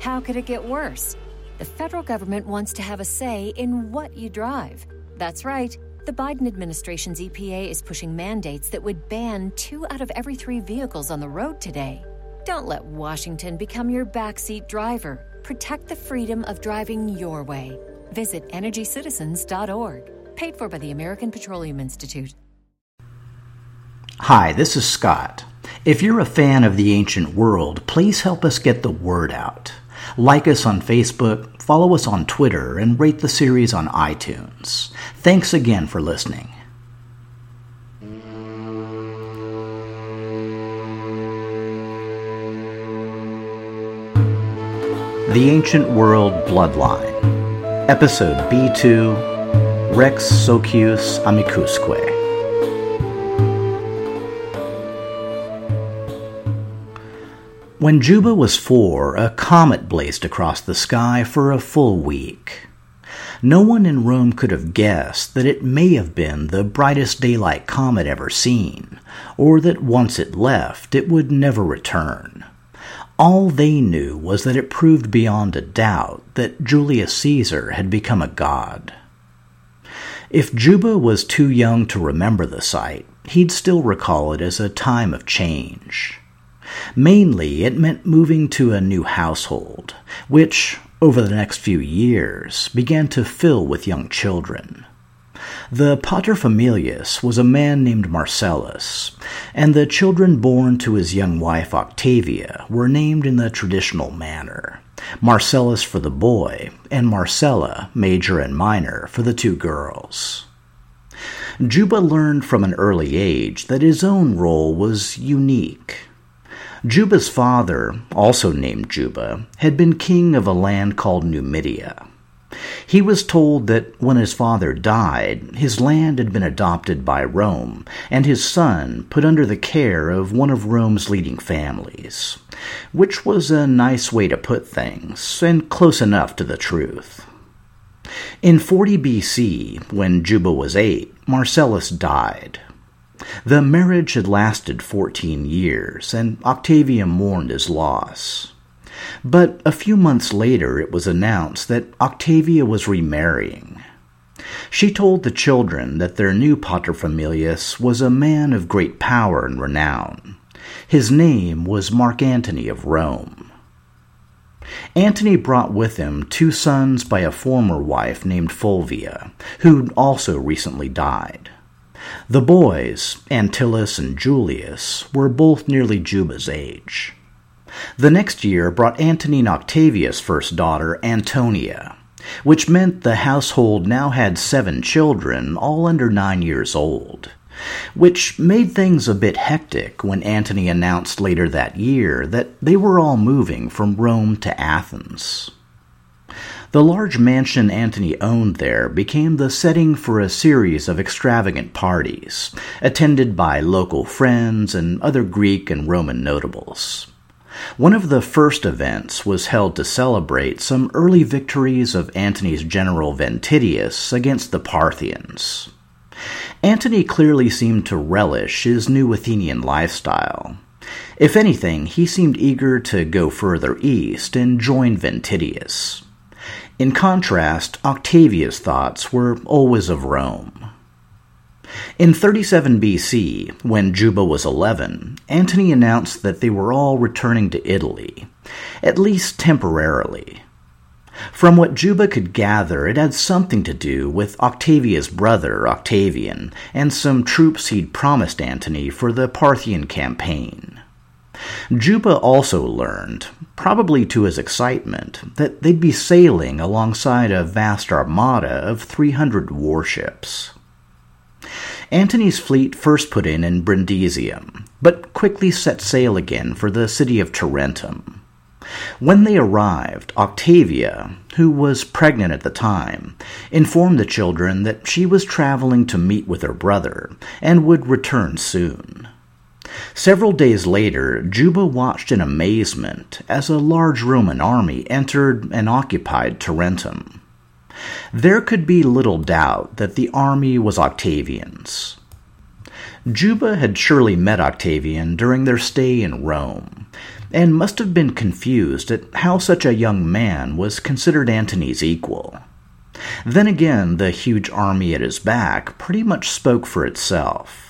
How could it get worse? The federal government wants to have a say in what you drive. That's right. The Biden administration's EPA is pushing mandates that would ban two out of every three vehicles on the road today. Don't let Washington become your backseat driver. Protect the freedom of driving your way. Visit EnergyCitizens.org. Paid for by the American Petroleum Institute. Hi, this is Scott. If you're a fan of the ancient world, please help us get the word out. Like us on Facebook, follow us on Twitter, and rate the series on iTunes. Thanks again for listening. The Ancient World Bloodline, Episode B2 Rex Socius Amicusque. When Juba was four, a comet blazed across the sky for a full week. No one in Rome could have guessed that it may have been the brightest daylight comet ever seen, or that once it left, it would never return. All they knew was that it proved beyond a doubt that Julius Caesar had become a god. If Juba was too young to remember the sight, he'd still recall it as a time of change. Mainly, it meant moving to a new household, which, over the next few years, began to fill with young children. The paterfamilias was a man named Marcellus, and the children born to his young wife Octavia were named in the traditional manner Marcellus for the boy, and Marcella, major and minor, for the two girls. Juba learned from an early age that his own role was unique. Juba's father, also named Juba, had been king of a land called Numidia. He was told that when his father died, his land had been adopted by Rome, and his son put under the care of one of Rome's leading families, which was a nice way to put things, and close enough to the truth. In 40 BC, when Juba was eight, Marcellus died. The marriage had lasted fourteen years, and Octavia mourned his loss. But a few months later it was announced that Octavia was remarrying. She told the children that their new paterfamilias was a man of great power and renown. His name was Mark Antony of Rome. Antony brought with him two sons by a former wife named Fulvia, who'd also recently died. The boys, Antyllus and Julius, were both nearly Juba's age. The next year brought Antony and Octavia's first daughter, Antonia, which meant the household now had seven children, all under nine years old, which made things a bit hectic when Antony announced later that year that they were all moving from Rome to Athens. The large mansion Antony owned there became the setting for a series of extravagant parties, attended by local friends and other Greek and Roman notables. One of the first events was held to celebrate some early victories of Antony's general Ventidius against the Parthians. Antony clearly seemed to relish his new Athenian lifestyle. If anything, he seemed eager to go further east and join Ventidius. In contrast, Octavia's thoughts were always of Rome. In 37 BC, when Juba was 11, Antony announced that they were all returning to Italy, at least temporarily. From what Juba could gather, it had something to do with Octavia's brother, Octavian, and some troops he'd promised Antony for the Parthian campaign. Juba also learned, probably to his excitement, that they'd be sailing alongside a vast armada of 300 warships. Antony's fleet first put in in Brundisium, but quickly set sail again for the city of Tarentum. When they arrived, Octavia, who was pregnant at the time, informed the children that she was traveling to meet with her brother and would return soon. Several days later, Juba watched in amazement as a large Roman army entered and occupied Tarentum. There could be little doubt that the army was Octavian's. Juba had surely met Octavian during their stay in Rome, and must have been confused at how such a young man was considered Antony's equal. Then again, the huge army at his back pretty much spoke for itself.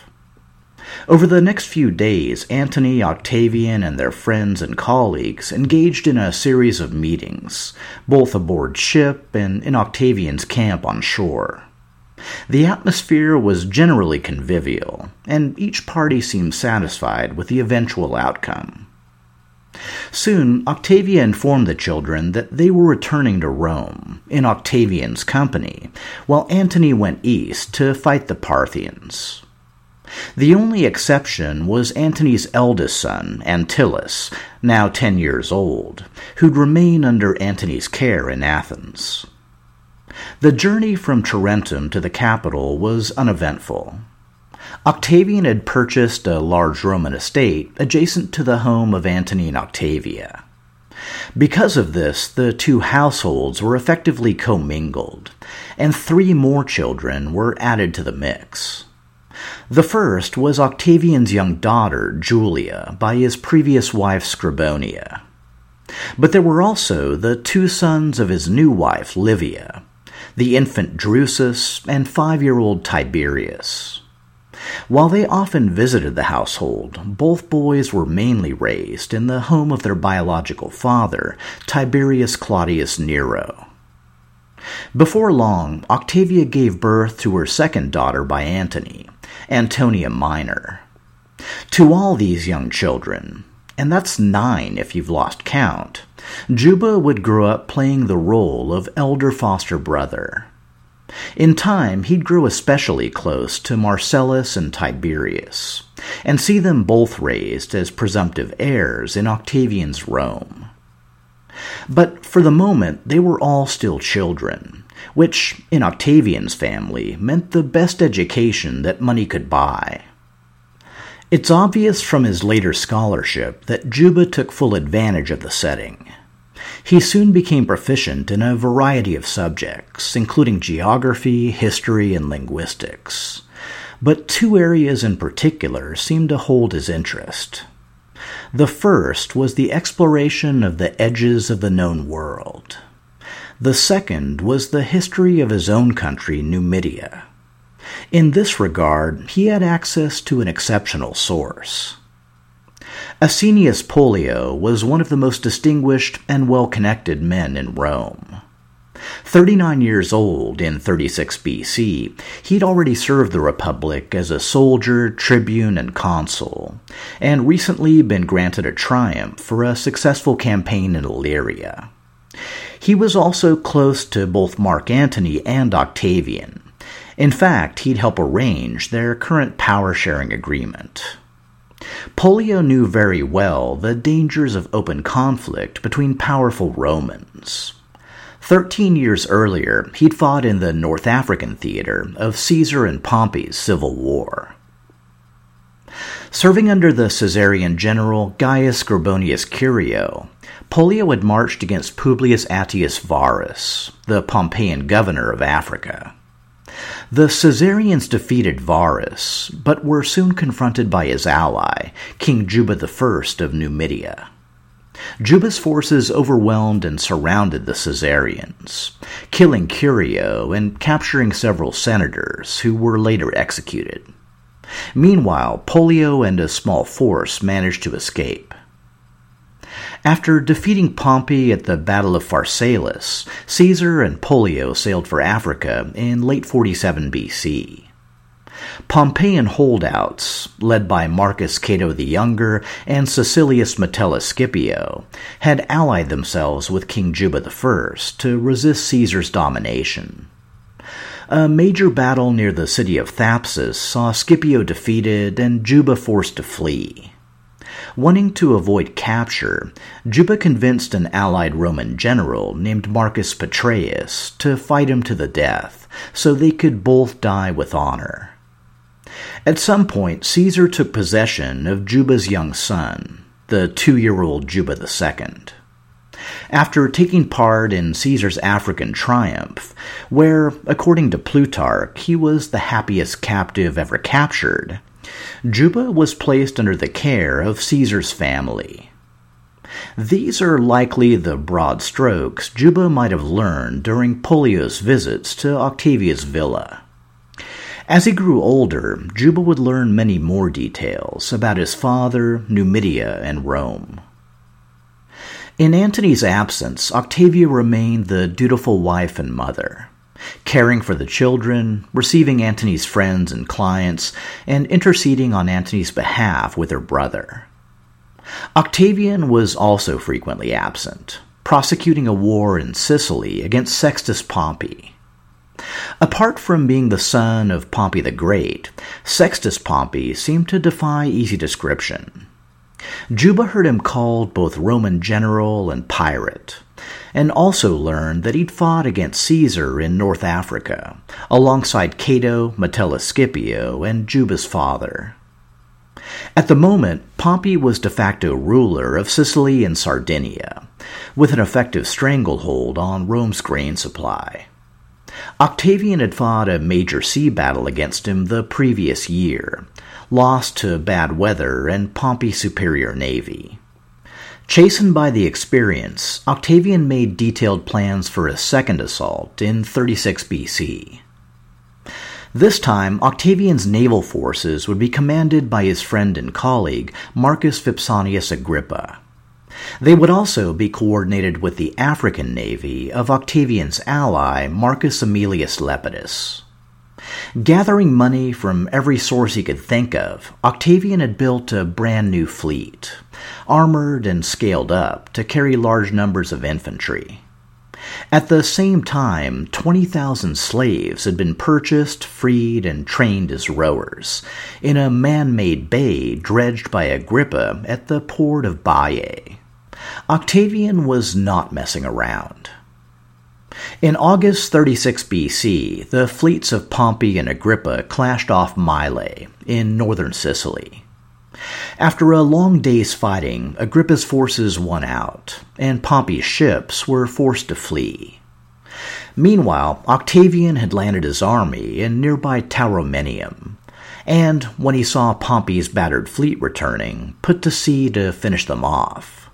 Over the next few days, Antony, Octavian, and their friends and colleagues engaged in a series of meetings, both aboard ship and in Octavian's camp on shore. The atmosphere was generally convivial, and each party seemed satisfied with the eventual outcome. Soon, Octavia informed the children that they were returning to Rome, in Octavian's company, while Antony went east to fight the Parthians. The only exception was Antony's eldest son, Antyllus, now ten years old, who'd remain under Antony's care in Athens. The journey from Tarentum to the capital was uneventful. Octavian had purchased a large Roman estate adjacent to the home of Antony and Octavia. Because of this, the two households were effectively commingled, and three more children were added to the mix. The first was Octavian's young daughter, Julia, by his previous wife, Scribonia. But there were also the two sons of his new wife, Livia, the infant Drusus, and five year old Tiberius. While they often visited the household, both boys were mainly raised in the home of their biological father, Tiberius Claudius Nero. Before long, Octavia gave birth to her second daughter by Antony, Antonia Minor. To all these young children, and that's nine if you've lost count, Juba would grow up playing the role of elder foster brother. In time, he'd grow especially close to Marcellus and Tiberius, and see them both raised as presumptive heirs in Octavian's Rome. But for the moment, they were all still children, which, in Octavian's family, meant the best education that money could buy. It's obvious from his later scholarship that Juba took full advantage of the setting. He soon became proficient in a variety of subjects, including geography, history, and linguistics. But two areas in particular seemed to hold his interest. The first was the exploration of the edges of the known world. The second was the history of his own country, Numidia. In this regard, he had access to an exceptional source. Asinius Pollio was one of the most distinguished and well connected men in Rome. 39 years old in 36 BC, he'd already served the Republic as a soldier, tribune, and consul, and recently been granted a triumph for a successful campaign in Illyria. He was also close to both Mark Antony and Octavian. In fact, he'd help arrange their current power sharing agreement. Pollio knew very well the dangers of open conflict between powerful Romans. Thirteen years earlier, he'd fought in the North African theater of Caesar and Pompey's civil war. Serving under the Caesarian general Gaius Scribonius Curio, Pollio had marched against Publius Attius Varus, the Pompeian governor of Africa. The Caesarians defeated Varus, but were soon confronted by his ally, King Juba I of Numidia. Juba's forces overwhelmed and surrounded the Caesarians, killing Curio and capturing several senators who were later executed. Meanwhile, Pollio and a small force managed to escape. After defeating Pompey at the Battle of Pharsalus, Caesar and Pollio sailed for Africa in late 47 BC. Pompeian holdouts, led by Marcus Cato the Younger and Caecilius Metellus Scipio, had allied themselves with King Juba I to resist Caesar's domination. A major battle near the city of Thapsus saw Scipio defeated and Juba forced to flee. Wanting to avoid capture, Juba convinced an allied Roman general named Marcus Petreius to fight him to the death so they could both die with honor. At some point, Caesar took possession of Juba's young son, the two year old Juba II. After taking part in Caesar's African triumph, where, according to Plutarch, he was the happiest captive ever captured, Juba was placed under the care of Caesar's family. These are likely the broad strokes Juba might have learned during Pollio's visits to Octavia's villa. As he grew older, Juba would learn many more details about his father, Numidia, and Rome. In Antony's absence, Octavia remained the dutiful wife and mother, caring for the children, receiving Antony's friends and clients, and interceding on Antony's behalf with her brother. Octavian was also frequently absent, prosecuting a war in Sicily against Sextus Pompey Apart from being the son of Pompey the Great, Sextus Pompey seemed to defy easy description. Juba heard him called both Roman general and pirate, and also learned that he'd fought against Caesar in North Africa, alongside Cato, Metellus Scipio, and Juba's father. At the moment, Pompey was de facto ruler of Sicily and Sardinia, with an effective stranglehold on Rome's grain supply. Octavian had fought a major sea battle against him the previous year, lost to bad weather and Pompey's superior navy. Chastened by the experience, Octavian made detailed plans for a second assault in 36 BC. This time, Octavian's naval forces would be commanded by his friend and colleague, Marcus Vipsanius Agrippa. They would also be coordinated with the African navy of Octavian's ally, Marcus Aemilius Lepidus. Gathering money from every source he could think of, Octavian had built a brand new fleet, armored and scaled up to carry large numbers of infantry. At the same time, 20,000 slaves had been purchased, freed, and trained as rowers in a man made bay dredged by Agrippa at the port of Baiae. Octavian was not messing around. In August 36 BC, the fleets of Pompey and Agrippa clashed off Mylae in northern Sicily. After a long day's fighting, Agrippa's forces won out, and Pompey's ships were forced to flee. Meanwhile, Octavian had landed his army in nearby Tauromenium, and when he saw Pompey's battered fleet returning, put to sea to finish them off.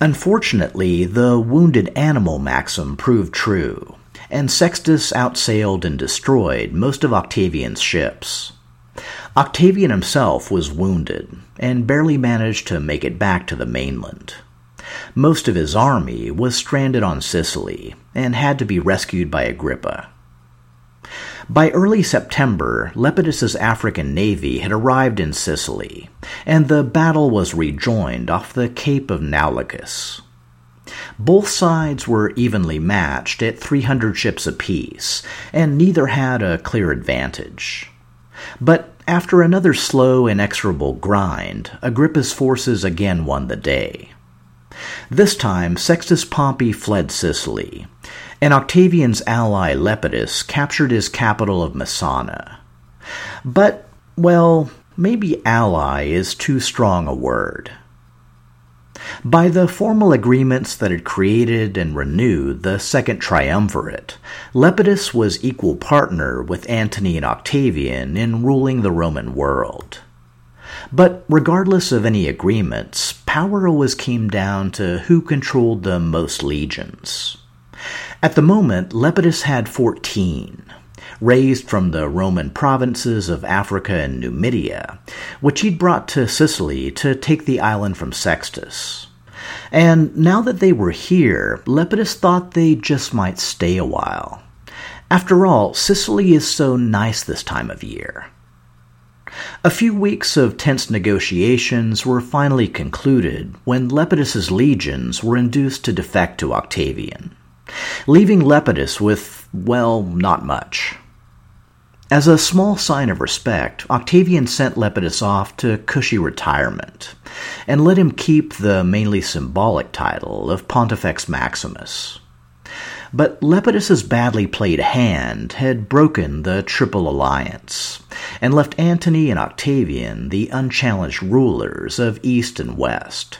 Unfortunately, the wounded animal maxim proved true, and Sextus outsailed and destroyed most of Octavian's ships. Octavian himself was wounded and barely managed to make it back to the mainland. Most of his army was stranded on Sicily and had to be rescued by Agrippa. By early September, Lepidus's African navy had arrived in Sicily, and the battle was rejoined off the Cape of Naulochus. Both sides were evenly matched at 300 ships apiece, and neither had a clear advantage. But after another slow, inexorable grind, Agrippa's forces again won the day. This time, Sextus Pompey fled Sicily, and Octavian's ally Lepidus captured his capital of Messana. But, well, maybe ally is too strong a word. By the formal agreements that had created and renewed the Second Triumvirate, Lepidus was equal partner with Antony and Octavian in ruling the Roman world. But regardless of any agreements, power always came down to who controlled the most legions. At the moment, Lepidus had 14, raised from the Roman provinces of Africa and Numidia, which he'd brought to Sicily to take the island from Sextus. And now that they were here, Lepidus thought they just might stay a while. After all, Sicily is so nice this time of year. A few weeks of tense negotiations were finally concluded when Lepidus's legions were induced to defect to Octavian leaving Lepidus with well, not much. As a small sign of respect, Octavian sent Lepidus off to cushy retirement and let him keep the mainly symbolic title of Pontifex Maximus. But Lepidus's badly played hand had broken the Triple Alliance and left Antony and Octavian the unchallenged rulers of East and West.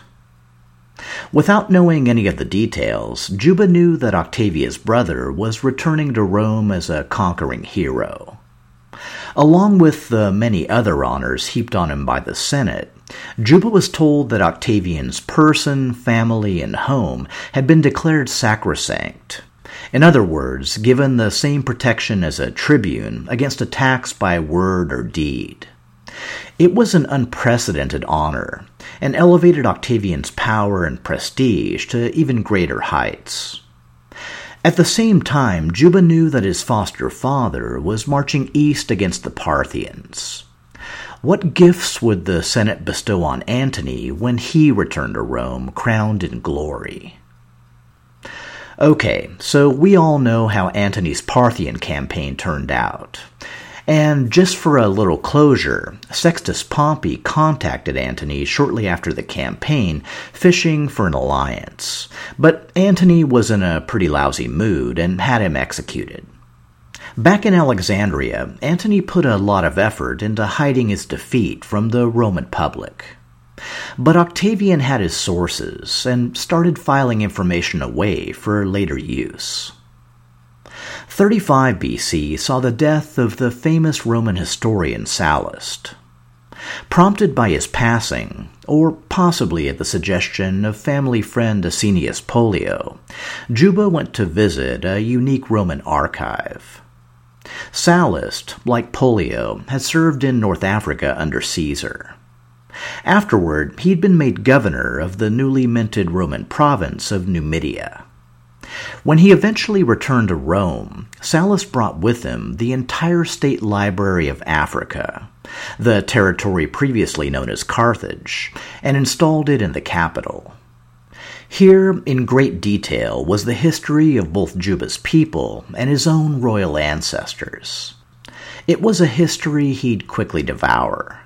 Without knowing any of the details, Juba knew that Octavia's brother was returning to Rome as a conquering hero Along with the many other honors heaped on him by the Senate, Juba was told that Octavian's person, family, and home had been declared sacrosanct. In other words, given the same protection as a tribune against attacks by word or deed. It was an unprecedented honor, and elevated Octavian's power and prestige to even greater heights. At the same time, Juba knew that his foster father was marching east against the Parthians. What gifts would the Senate bestow on Antony when he returned to Rome crowned in glory? Okay, so we all know how Antony's Parthian campaign turned out. And just for a little closure, Sextus Pompey contacted Antony shortly after the campaign, fishing for an alliance. But Antony was in a pretty lousy mood and had him executed. Back in Alexandria, Antony put a lot of effort into hiding his defeat from the Roman public. But Octavian had his sources and started filing information away for later use. 35 BC saw the death of the famous Roman historian Sallust. Prompted by his passing, or possibly at the suggestion of family friend Asinius Pollio, Juba went to visit a unique Roman archive. Sallust, like Pollio, had served in North Africa under Caesar. Afterward, he had been made governor of the newly minted Roman province of Numidia. When he eventually returned to Rome, Sallust brought with him the entire state library of Africa, the territory previously known as Carthage, and installed it in the capital. Here, in great detail, was the history of both Juba's people and his own royal ancestors. It was a history he'd quickly devour.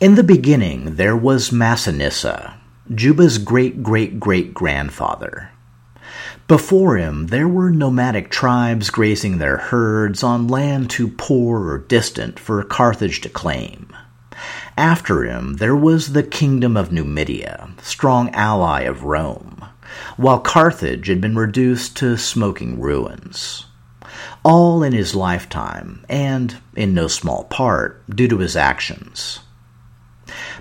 In the beginning, there was Massinissa, Juba's great great great grandfather. Before him, there were nomadic tribes grazing their herds on land too poor or distant for Carthage to claim. After him, there was the kingdom of Numidia, strong ally of Rome, while Carthage had been reduced to smoking ruins. All in his lifetime, and in no small part due to his actions.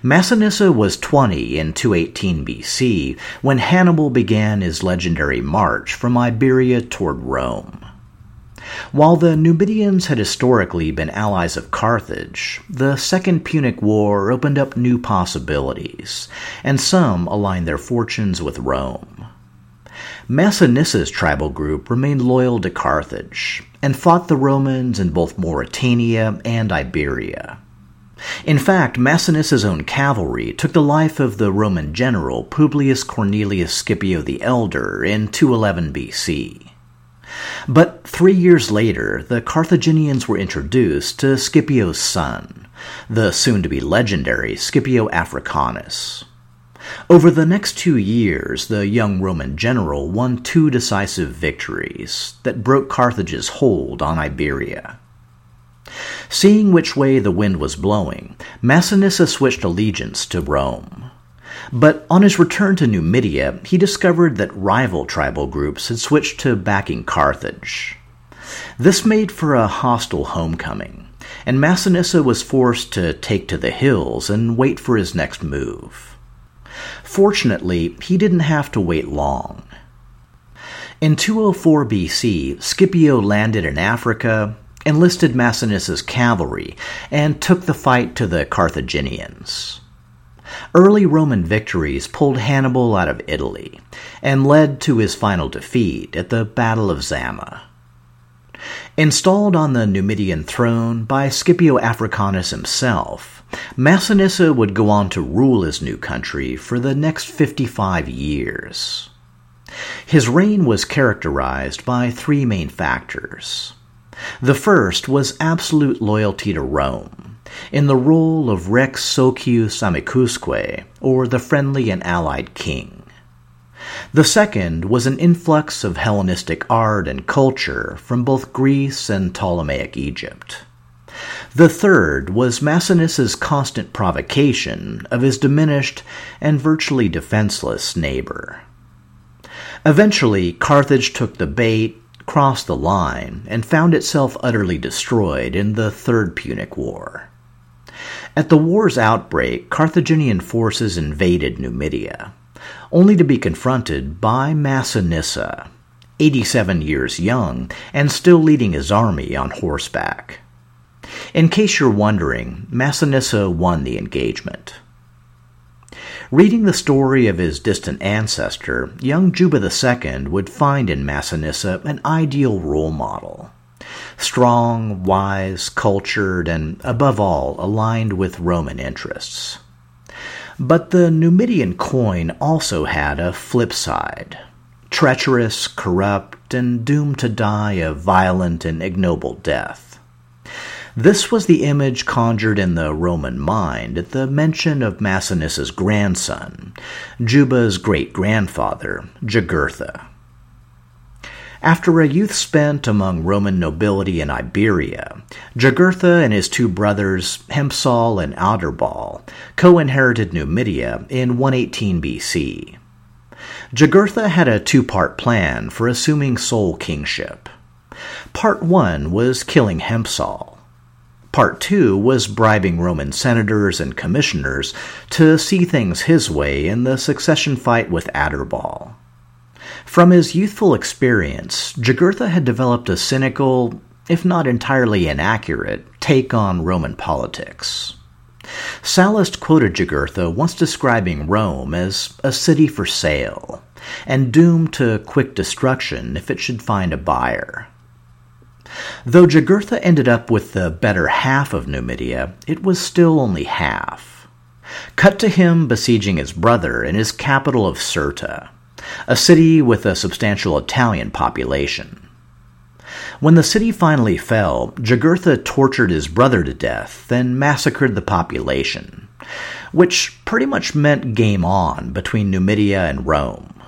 Massinissa was 20 in 218 BC when Hannibal began his legendary march from Iberia toward Rome. While the Numidians had historically been allies of Carthage, the Second Punic War opened up new possibilities, and some aligned their fortunes with Rome. Massinissa's tribal group remained loyal to Carthage and fought the Romans in both Mauritania and Iberia. In fact, Massinissa's own cavalry took the life of the Roman general Publius Cornelius Scipio the Elder in 211 BC. But three years later, the Carthaginians were introduced to Scipio's son, the soon to be legendary Scipio Africanus. Over the next two years, the young Roman general won two decisive victories that broke Carthage's hold on Iberia. Seeing which way the wind was blowing, Massinissa switched allegiance to Rome. But on his return to Numidia, he discovered that rival tribal groups had switched to backing Carthage. This made for a hostile homecoming, and Massinissa was forced to take to the hills and wait for his next move. Fortunately, he didn't have to wait long. In 204 BC, Scipio landed in Africa, enlisted Massinissa's cavalry and took the fight to the Carthaginians. Early Roman victories pulled Hannibal out of Italy and led to his final defeat at the Battle of Zama. Installed on the Numidian throne by Scipio Africanus himself, Massinissa would go on to rule his new country for the next 55 years. His reign was characterized by three main factors. The first was absolute loyalty to Rome, in the role of Rex Socius Amicusque, or the friendly and allied king. The second was an influx of Hellenistic art and culture from both Greece and Ptolemaic Egypt. The third was Massinissa's constant provocation of his diminished and virtually defenseless neighbor. Eventually, Carthage took the bait, crossed the line, and found itself utterly destroyed in the Third Punic War. At the war's outbreak, Carthaginian forces invaded Numidia, only to be confronted by Massinissa, 87 years young and still leading his army on horseback. In case you're wondering, Massinissa won the engagement. Reading the story of his distant ancestor, young Juba II would find in Massinissa an ideal role model. Strong, wise, cultured, and above all, aligned with Roman interests. But the Numidian coin also had a flip side treacherous, corrupt, and doomed to die a violent and ignoble death. This was the image conjured in the Roman mind at the mention of Massinissa's grandson, Juba's great grandfather, Jugurtha. After a youth spent among Roman nobility in Iberia, Jugurtha and his two brothers, Hiempsal and Adherbal, co inherited Numidia in 118 BC. Jugurtha had a two part plan for assuming sole kingship. Part one was killing Hiempsal. Part two was bribing Roman senators and commissioners to see things his way in the succession fight with Adherbal. From his youthful experience, Jugurtha had developed a cynical, if not entirely inaccurate, take on Roman politics. Sallust quoted Jugurtha once describing Rome as a city for sale, and doomed to quick destruction if it should find a buyer. Though Jugurtha ended up with the better half of Numidia, it was still only half. Cut to him besieging his brother in his capital of Cirta, a city with a substantial Italian population. When the city finally fell, Jugurtha tortured his brother to death, then massacred the population, which pretty much meant game on between Numidia and Rome.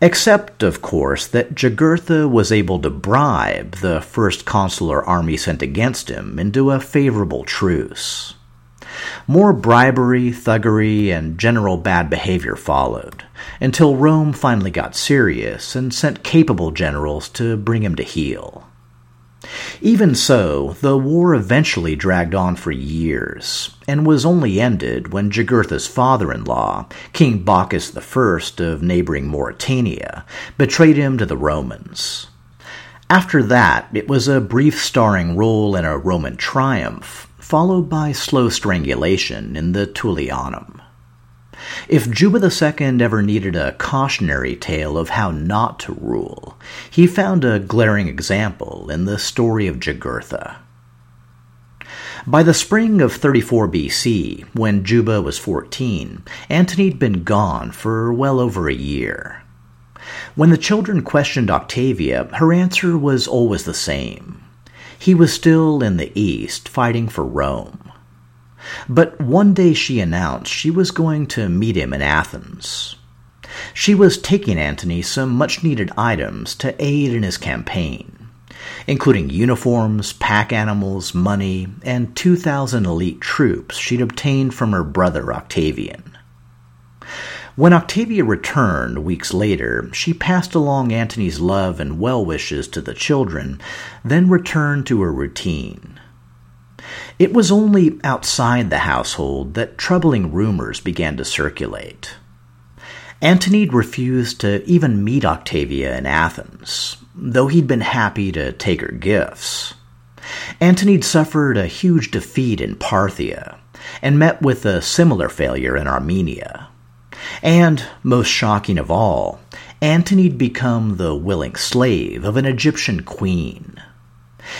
Except, of course, that Jugurtha was able to bribe the first consular army sent against him into a favorable truce. More bribery, thuggery, and general bad behavior followed, until Rome finally got serious and sent capable generals to bring him to heel. Even so, the war eventually dragged on for years, and was only ended when Jugurtha's father in law, King Bocchus I of neighboring Mauritania, betrayed him to the Romans. After that, it was a brief starring role in a Roman triumph, followed by slow strangulation in the Tullianum. If Juba II ever needed a cautionary tale of how not to rule, he found a glaring example in the story of Jugurtha. By the spring of 34 BC, when Juba was 14, Antony'd been gone for well over a year. When the children questioned Octavia, her answer was always the same. He was still in the east, fighting for Rome. But one day she announced she was going to meet him in Athens. She was taking Antony some much needed items to aid in his campaign, including uniforms, pack animals, money, and 2,000 elite troops she'd obtained from her brother Octavian. When Octavia returned weeks later, she passed along Antony's love and well wishes to the children, then returned to her routine. It was only outside the household that troubling rumors began to circulate. Antony refused to even meet Octavia in Athens, though he'd been happy to take her gifts. Antony suffered a huge defeat in Parthia and met with a similar failure in Armenia. And, most shocking of all, Antony'd become the willing slave of an Egyptian queen.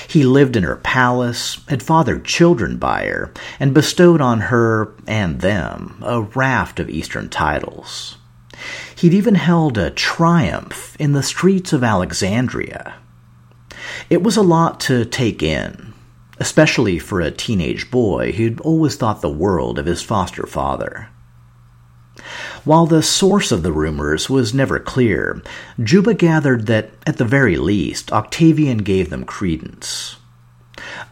He lived in her palace, had fathered children by her, and bestowed on her and them a raft of Eastern titles. He'd even held a triumph in the streets of Alexandria. It was a lot to take in, especially for a teenage boy who'd always thought the world of his foster father. While the source of the rumors was never clear, Juba gathered that, at the very least, Octavian gave them credence.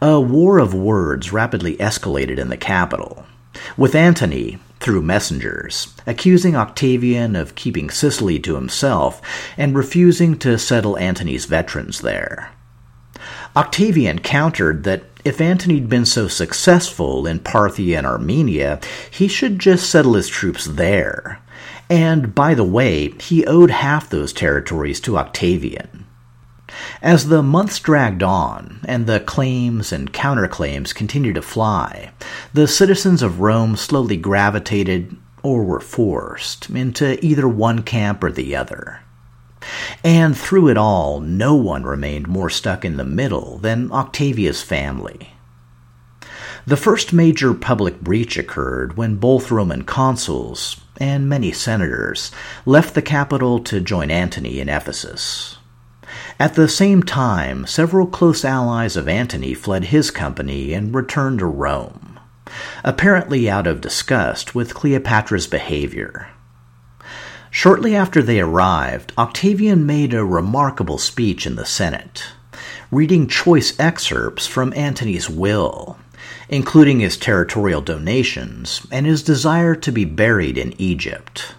A war of words rapidly escalated in the capital, with Antony, through messengers, accusing Octavian of keeping Sicily to himself and refusing to settle Antony's veterans there. Octavian countered that if Antony'd been so successful in Parthia and Armenia, he should just settle his troops there. And, by the way, he owed half those territories to Octavian. As the months dragged on, and the claims and counterclaims continued to fly, the citizens of Rome slowly gravitated, or were forced, into either one camp or the other. And through it all, no one remained more stuck in the middle than Octavia's family. The first major public breach occurred when both Roman consuls and many senators left the capital to join Antony in Ephesus. At the same time, several close allies of Antony fled his company and returned to Rome, apparently out of disgust with Cleopatra's behavior. Shortly after they arrived, Octavian made a remarkable speech in the Senate, reading choice excerpts from Antony's will, including his territorial donations and his desire to be buried in Egypt.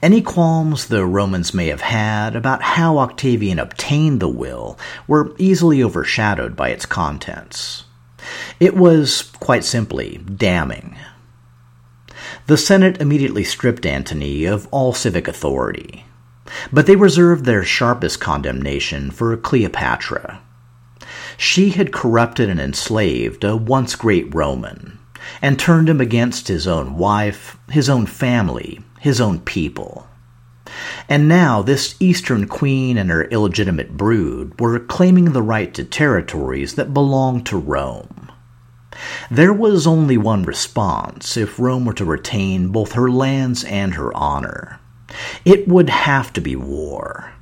Any qualms the Romans may have had about how Octavian obtained the will were easily overshadowed by its contents. It was, quite simply, damning. The Senate immediately stripped Antony of all civic authority, but they reserved their sharpest condemnation for Cleopatra. She had corrupted and enslaved a once great Roman, and turned him against his own wife, his own family, his own people. And now this Eastern queen and her illegitimate brood were claiming the right to territories that belonged to Rome. There was only one response if Rome were to retain both her lands and her honor. It would have to be war.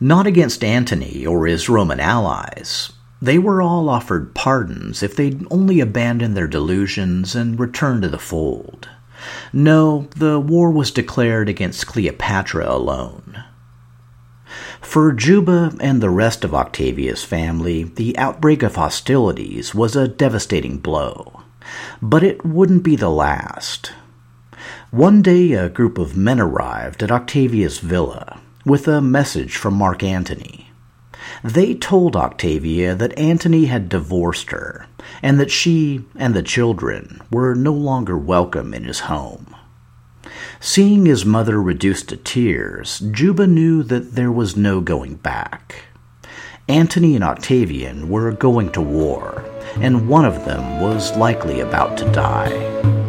Not against Antony or his Roman allies. They were all offered pardons if they'd only abandon their delusions and return to the fold. No, the war was declared against Cleopatra alone. For Juba and the rest of Octavia's family, the outbreak of hostilities was a devastating blow. But it wouldn't be the last. One day, a group of men arrived at Octavia's villa with a message from Mark Antony. They told Octavia that Antony had divorced her and that she and the children were no longer welcome in his home. Seeing his mother reduced to tears, Juba knew that there was no going back. Antony and Octavian were going to war, and one of them was likely about to die.